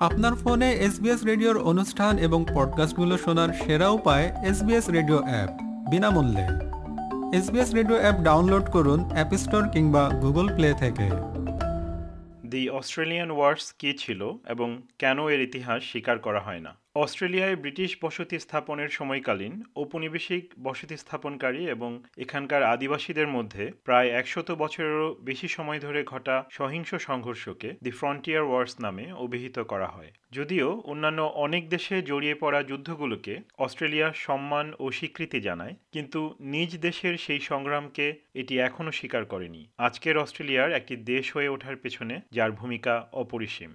আপনার ফোনে এসবিএস রেডিওর অনুষ্ঠান এবং পডকাস্টগুলো শোনার সেরা উপায় এসবিএস রেডিও অ্যাপ, বিনামূল্যে। এসবিএস রেডিও অ্যাপ ডাউনলোড করুন অ্যাপ স্টোর কিংবা গুগল প্লে থেকে। দি অস্ট্রেলিয়ান ওয়ার্স কী ছিল এবং কেন এর ইতিহাস স্বীকার করা হয় না? অস্ট্রেলিয়ায় ব্রিটিশ বসতি স্থাপনের সময়কালীন ঔপনিবেশিক বসতি স্থাপনকারী এবং এখানকার আদিবাসীদের মধ্যে প্রায় একশত বছরেরও বেশি সময় ধরে ঘটা সহিংস সংঘর্ষকে দি ফ্রন্টিয়ার ওয়ার্স নামে অভিহিত করা হয়। যদিও অন্যান্য অনেক দেশে জড়িয়ে পড়া যুদ্ধগুলোকে অস্ট্রেলিয়া সম্মান ও স্বীকৃতি জানায়, কিন্তু নিজ দেশের সেই সংগ্রামকে এটি এখনও স্বীকার করেনি। আজকের অস্ট্রেলিয়ার একটি দেশ হয়ে ওঠার পেছনে যার ভূমিকা অপরিসীম।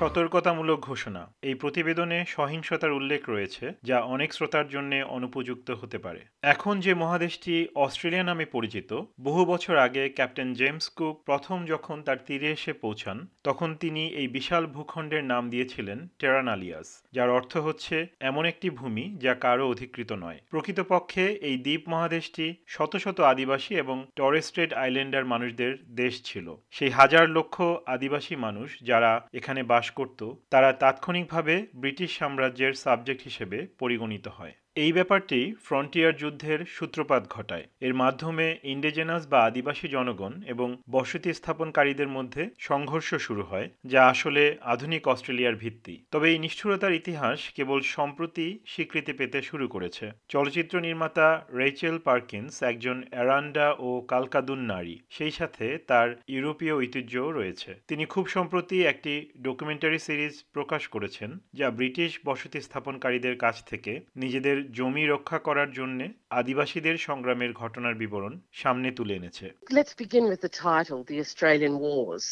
সতর্কতামূলক ঘোষণা। এই প্রতিবেদনে সহিংসতার উল্লেখ রয়েছে, যা অনেক শ্রোতার জন্য অনুপযুক্ত হতে পারে। এখন যে মহাদেশটি অস্ট্রেলিয়া নামে পরিচিত, বহু বছর আগে ক্যাপ্টেন জেমস কুক প্রথম যখন তার তীরে এসে পৌঁছান, তখন তিনি এই বিশাল ভূখণ্ডের নাম দিয়েছিলেন টেরানালিয়াস, যার অর্থ হচ্ছে এমন একটি ভূমি যা কারও অধিকৃত নয়। প্রকৃতপক্ষে এই দ্বীপ মহাদেশটি শত শত আদিবাসী এবং টরেস্ট্রেট আইল্যান্ডার মানুষদের দেশ ছিল। সেই হাজার লক্ষ আদিবাসী মানুষ যারা এখানে বাস করত তারা তাৎক্ষণিকভাবে ব্রিটিশ সাম্রাজ্যের সাবজেক্ট হিসেবে পরিগণিত হয়। এই ব্যাপারটি ফ্রন্টিয়ার যুদ্ধের সূত্রপাত ঘটায়। এর মাধ্যমে ইন্ডিজেনাস বা আদিবাসী জনগণ এবং বসতি স্থাপনকারীদের মধ্যে সংঘর্ষ শুরু হয়, যা আসলে আধুনিক অস্ট্রেলিয়ার ভিত্তি। তবে এই নিষ্ঠুরতার ইতিহাস কেবল সম্প্রতি স্বীকৃতি পেতে শুরু করেছে। চলচ্চিত্র নির্মাতা রেচেল পার্কিন্স একজন অ্যারান্ডা ও কালকাদুন নারী, সেই সাথে তার ইউরোপীয় ঐতিহ্যও রয়েছে। তিনি খুব সম্প্রতি একটি ডকুমেন্টারি সিরিজ প্রকাশ করেছেন, যা ব্রিটিশ বসতি স্থাপনকারীদের কাছ থেকে নিজেদের জমি রক্ষা করার জন্য আদিবাসীদের সংগ্রামের ঘটনার বিবরণ সামনে তুলে এনেছে Let's begin with the title, The Australian Wars.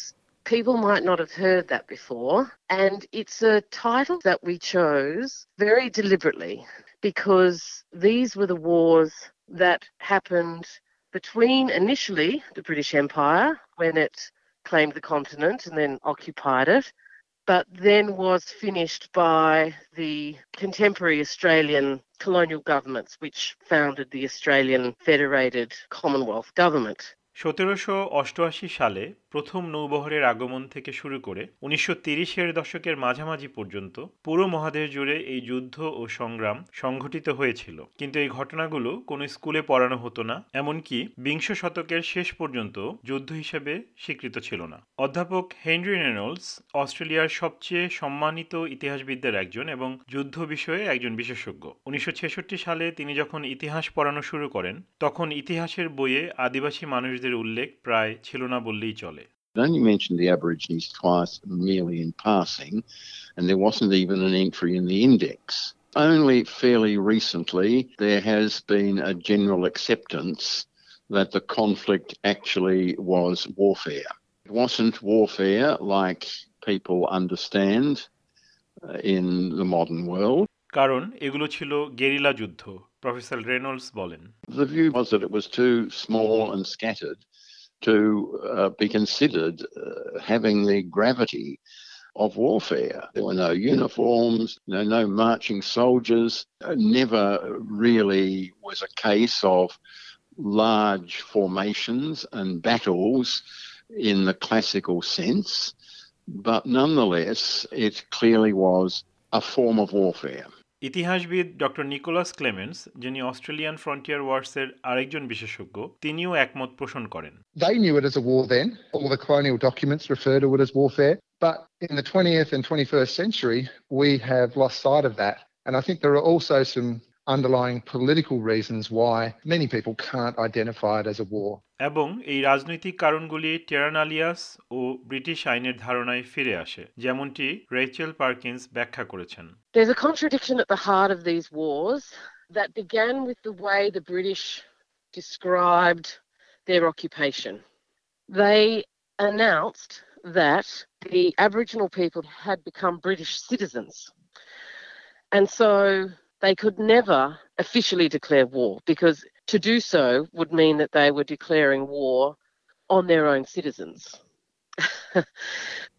People might not have heard that before, and it's a title that we chose very deliberately because these were the wars that happened between initially the British Empire when it claimed the continent and then occupied it, but then was finished by the contemporary Australian colonial governments, which founded the Australian Federated Commonwealth Government. সতেরোশো অষ্টআশি সালে প্রথম নৌবহরের আগমন থেকে শুরু করে উনিশশো তিরিশের দশকের মাঝামাঝি পর্যন্ত পুরো মহাদেশ জুড়ে এই যুদ্ধ ও সংগ্রাম সংঘটিত হয়েছিল। কিন্তু এই ঘটনাগুলো কোনো স্কুলে পড়ানো হতো না, এমনকি বিংশ শতকের শেষ পর্যন্ত যুদ্ধ হিসেবে স্বীকৃত ছিল না। অধ্যাপক হেনরি রেনল্ডস অস্ট্রেলিয়ার সবচেয়ে সম্মানিত ইতিহাসবিদদের একজন এবং যুদ্ধ বিষয়ে একজন বিশেষজ্ঞ। উনিশশো ছেষট্টি সালে তিনি যখন ইতিহাস পড়ানো শুরু করেন, তখন ইতিহাসের বইয়ে আদিবাসী মানুষদের উল্লেখ প্রায় ছিল না বললেই চলে only mentioned the Aborigines twice, merely in passing, and there wasn't even an entry in the index. Only fairly recently there has been a general acceptance that the conflict actually was warfare. It wasn't warfare like people understand uh, in the modern world. কারণ এগুলো ছিল গেরিলা যুদ্ধ professor Reynolds বলেন The view was that it was too small and scattered to uh, be considered uh, having the gravity of warfare. There were no uniforms, no, no marching soldiers. Never really was a case of large formations and battles in the classical sense, but nonetheless, it clearly was a form of warfare. ইতিহাসবিদ doctor Nicholas Clemens যিনি Australian frontier ওয়ার্সের আরেকজন বিশেষজ্ঞ তিনিও একমত পোষণ করেন They knew it as a war then. All the colonial documents refer to it as warfare. But in the 20th and 21st century, we have lost sight of that. And I think there are also some underlying political reasons why many people can't identify it as a war. এবং এই রাজনৈতিক কারণগুলি টেরানালিয়াস ও British আইনের ধারণায় ফিরে আসে যেমনটি Rachel Perkins ব্যাখ্যা করেছেন There's a contradiction at the heart of these wars that began with the way the British described their occupation. They announced that the Aboriginal people had become British citizens. And so they could never officially declare war because to do so would mean that they were declaring war on their own citizens.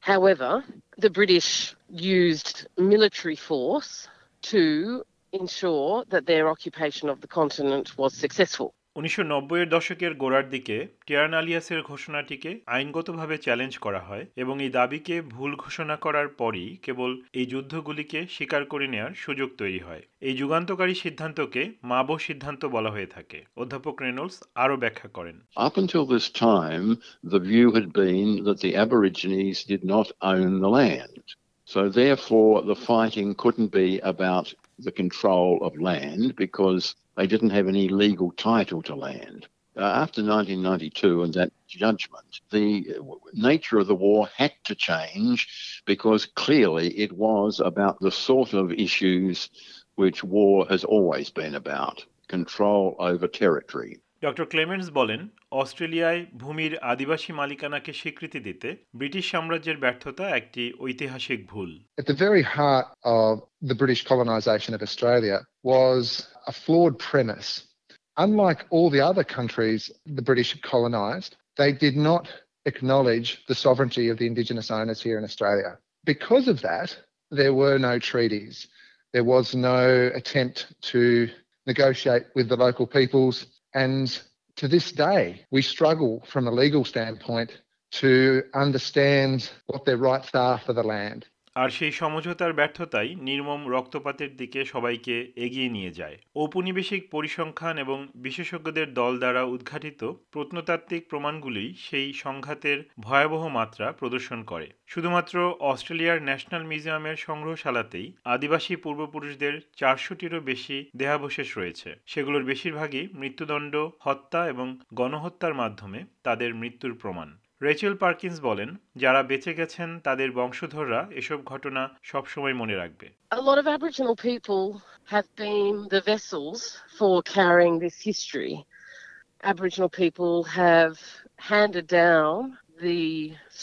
However, the British used military force to ensure that their occupation of the continent was successful. উনিশশো এর দশকের গোড়ার দিকে টিয়ার্ন আলিয়াসের ঘোষণাটিকে আইনগতভাবে challenge করা হয় এবং এই দাবিকে ভুল ঘোষণা করার পরই কেবল এই যুদ্ধগুলিকে স্বীকার করে নেওয়ার সুযোগ তৈরি হয় এই যুগান্তকারী সিদ্ধান্তকে মাবো সিদ্ধান্ত বলা হয়ে থাকে অধ্যাপক রেনল্ডস আরও ব্যাখ্যা করেন Up until this time, the view had been that the Aborigines did not own the land. So therefore, the fighting couldn't be about the control of land because they didn't have any legal title to land. Uh, after 1992 and that judgment, the nature of the war had to change because clearly it was about the sort of issues which war has always been about control over territory. Doctor Clements বলেন অস্ট্রেলিয়ায় ভূমির আদিবাসী মালিকানাকে স্বীকৃতি দিতে British সাম্রাজ্যের ব্যর্থতা একটি ঐতিহাসিক ভুল At the very heart the British colonisation of Australia was a premise unlike all the other countries the British had colonised, they did not acknowledge the sovereignty of the Indigenous owners here in Australia. Because of that, there were no treaties. There was no attempt to negotiate with the local peoples. And to this day, we struggle from a legal standpoint to understand what their rights are for the land. আর সেই সমঝোতার ব্যর্থতাই নির্মম রক্তপাতের দিকে সবাইকে এগিয়ে নিয়ে যায়। ঔপনিবেশিক পরিসংখ্যান এবং বিশেষজ্ঞদের দল দ্বারা উদ্ঘাটিত প্রত্নতাত্ত্বিক প্রমাণগুলি সেই সংঘাতের ভয়াবহ মাত্রা প্রদর্শন করে। শুধুমাত্র অস্ট্রেলিয়ার ন্যাশনাল মিউজিয়ামের সংগ্রহশালাতেই আদিবাসী পূর্বপুরুষদের চারশোটিরও বেশি দেহাবশেষ রয়েছে। সেগুলোর বেশিরভাগই মৃত্যুদণ্ড, হত্যা এবং গণহত্যার মাধ্যমে তাদের মৃত্যুর প্রমাণ। রেচেল পার্কিন্স বলেন যারা বেঁচে গেছেন তাদের বংশধররা এসব ঘটনা সবসময় মনে রাখবে A lot of Aboriginal people have been the vessels for carrying this history. Aboriginal people have handed down the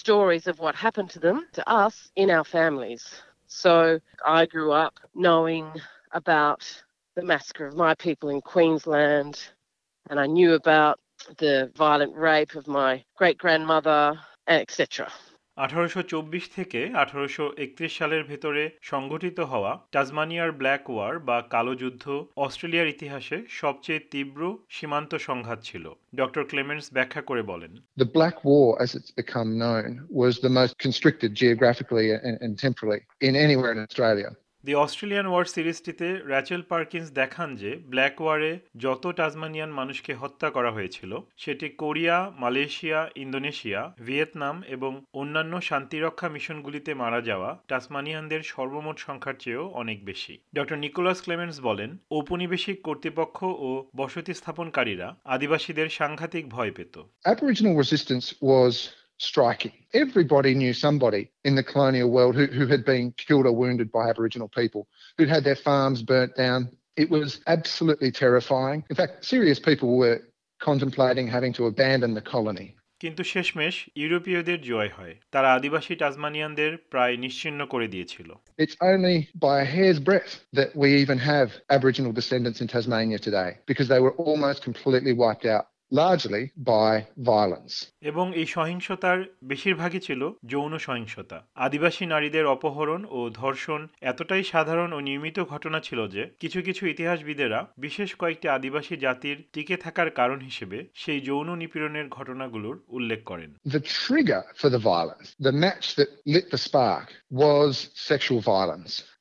stories of what happened to them to us in our families. So I grew up knowing about the massacre of my people in Queensland and I knew about the violent rape of my great grandmother, etc. আঠারোশো থেকে আঠারোশো সালের ভেতরে সংঘটিত হওয়া টাজমানিয়ার black war বা কালো যুদ্ধ অস্ট্রেলিয়ার ইতিহাসে সবচেয়ে তীব্র সীমান্ত সংঘাত ছিল ডক্টর ক্লেমেন্টস ব্যাখ্যা করে বলেন The Black War, as it's become known, was the most constricted geographically and, and temporally in anywhere in Australia. The Australian war সিরিজটিতে Rachel Perkins দেখান যে ব্ল্যাক ওয়ারে যত টাজমানিয়ান মানুষকে হত্যা করা হয়েছিল, সেটি কোরিয়া, মালয়েশিয়া, ইন্দোনেশিয়া, ভিয়েতনাম এবং অন্যান্য শান্তিরক্ষা মিশনগুলিতে মারা যাওয়া টাসমানিয়ানদের সর্বমোট সংখ্যার চেয়েও অনেক বেশি। ডক্টর নিকোলাস ক্লেমেন্স বলেন, ঔপনিবেশিক কর্তৃপক্ষ ও বসতি স্থাপনকারীরা আদিবাসীদের সাংঘাতিক ভয় পেত। striking. Everybody knew somebody in the colonial world who, who had been killed or wounded by Aboriginal people, who'd had their farms burnt down. It was absolutely terrifying. In fact, serious people were contemplating having to abandon the colony. কিন্তু শেষমেশ ইউরোপীয়দের জয় হয় তারা আদিবাসী টাজমানিয়ানদের প্রায় নিশ্চিহ্ন করে দিয়েছিল It's only by a hair's breadth that we even have Aboriginal descendants in Tasmania today because they were almost completely wiped out এবং এই সহিংসতার বেশিরভাগই ছিল যৌন সহিংসতা। আদিবাসী নারীদের অপহরণ ও ধর্ষণ এতটাই সাধারণ ও নিয়মিত ঘটনা ছিল যে কিছু কিছু ইতিহাসবিদেরা বিশেষ কয়েকটি আদিবাসী জাতির টিকে থাকার কারণ হিসেবে সেই যৌন নিপীড়নের ঘটনাগুলোর উল্লেখ করেন।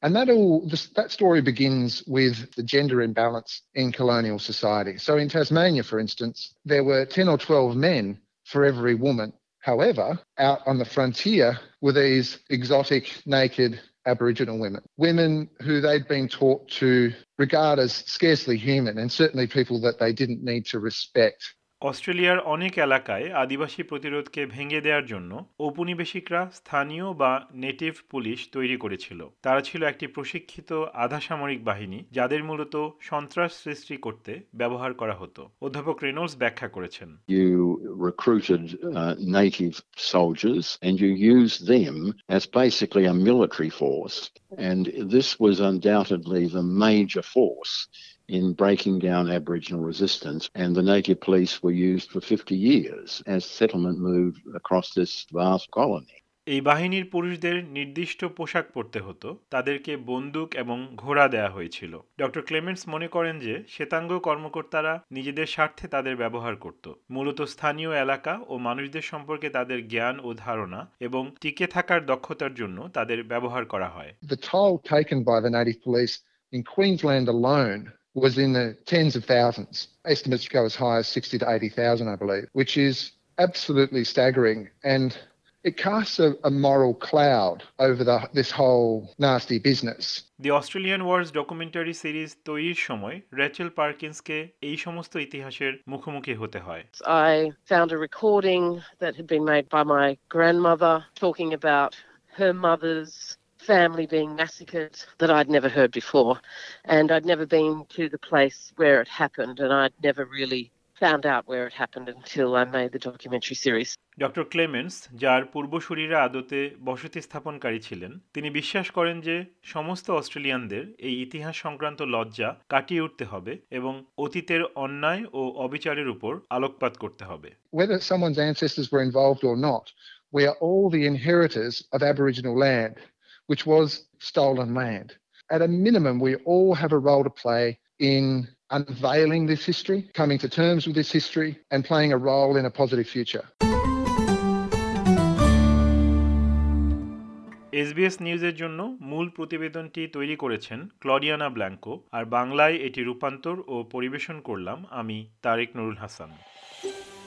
And that all that story begins with the gender imbalance in colonial society. So in Tasmania, for instance, there were 10 or 12 men for every woman. However, out on the frontier were these exotic, naked Aboriginal women, women who they'd been taught to regard as scarcely human and certainly people that they didn't need to respect অস্ট্রেলিয়ার অনেক এলাকায় আদিবাসী প্রতিরোধকে ভেঙে দেওয়ার জন্য ঔপনিবেশিকরা স্থানীয় বা native police তৈরি করেছিল। তারা ছিল একটি প্রশিক্ষিত আধা সামরিক বাহিনী যাদের মূলত সন্ত্রাস সৃষ্টি করতে ব্যবহার করা হতো। অধ্যাপক রেনল্ডস ব্যাখ্যা করেছেন। You recruited uh, native soldiers and you used them as basically a military force. And this was undoubtedly the major force in breaking down Aboriginal resistance, and the native police were used for 50 years as settlement moved across this vast colony. এই বাহিনীর পুরুষদের নির্দিষ্ট পোশাক পরতে হতো তাদেরকে বন্দুক এবং ঘোড়া দেয়া হয়েছিল ডক্টর ক্লেমেন্টস মনে করেন যে শ্বেতাঙ্গ কর্মকর্তারা নিজেদের স্বার্থে তাদের ব্যবহার করত মূলত স্থানীয় এলাকা ও মানুষদের সম্পর্কে তাদের জ্ঞান ও ধারণা এবং টিকে থাকার দক্ষতার জন্য তাদের ব্যবহার করা হয় The toll taken by the native police in Queensland alone was in the tens of thousands. Estimates go as high as 60 to 80,000, I believe, which is absolutely staggering. And it casts a, a moral cloud over the, this whole nasty business. The Australian wars documentary series তৈরির সময় Rachel পার্কিন্সকে এই সমস্ত ইতিহাসের মুখোমুখি হতে হয় I found a recording that had been made by my grandmother talking about her mother's family being massacred that I'd never heard before. And I'd never been to the place where it happened, and I'd never really found out where it happened until I made the documentary series. Doctor Clements যার পূর্বসূরীরা আদতে বসতি স্থাপনকারী ছিলেন তিনি বিশ্বাস করেন যে সমস্ত অস্ট্রেলিয়ানদের এই ইতিহাস সংক্রান্ত লজ্জা কাটিয়ে উঠতে হবে এবং অতীতের অন্যায় ও অবিচারের উপর আলোকপাত করতে হবে Whether someone's ancestors were involved or not, we are all the inheritors of Aboriginal land, which was stolen land. At a minimum, we all have a role to play in unveiling this history, coming to terms with this history, and playing a role in a positive future. SBS নিউজের জন্য মূল প্রতিবেদনটি তৈরি করেছেন ক্লডিয়ানা Blanco আর বাংলায় এটি রূপান্তর ও পরিবেশন করলাম আমি তারেক নুরুল হাসান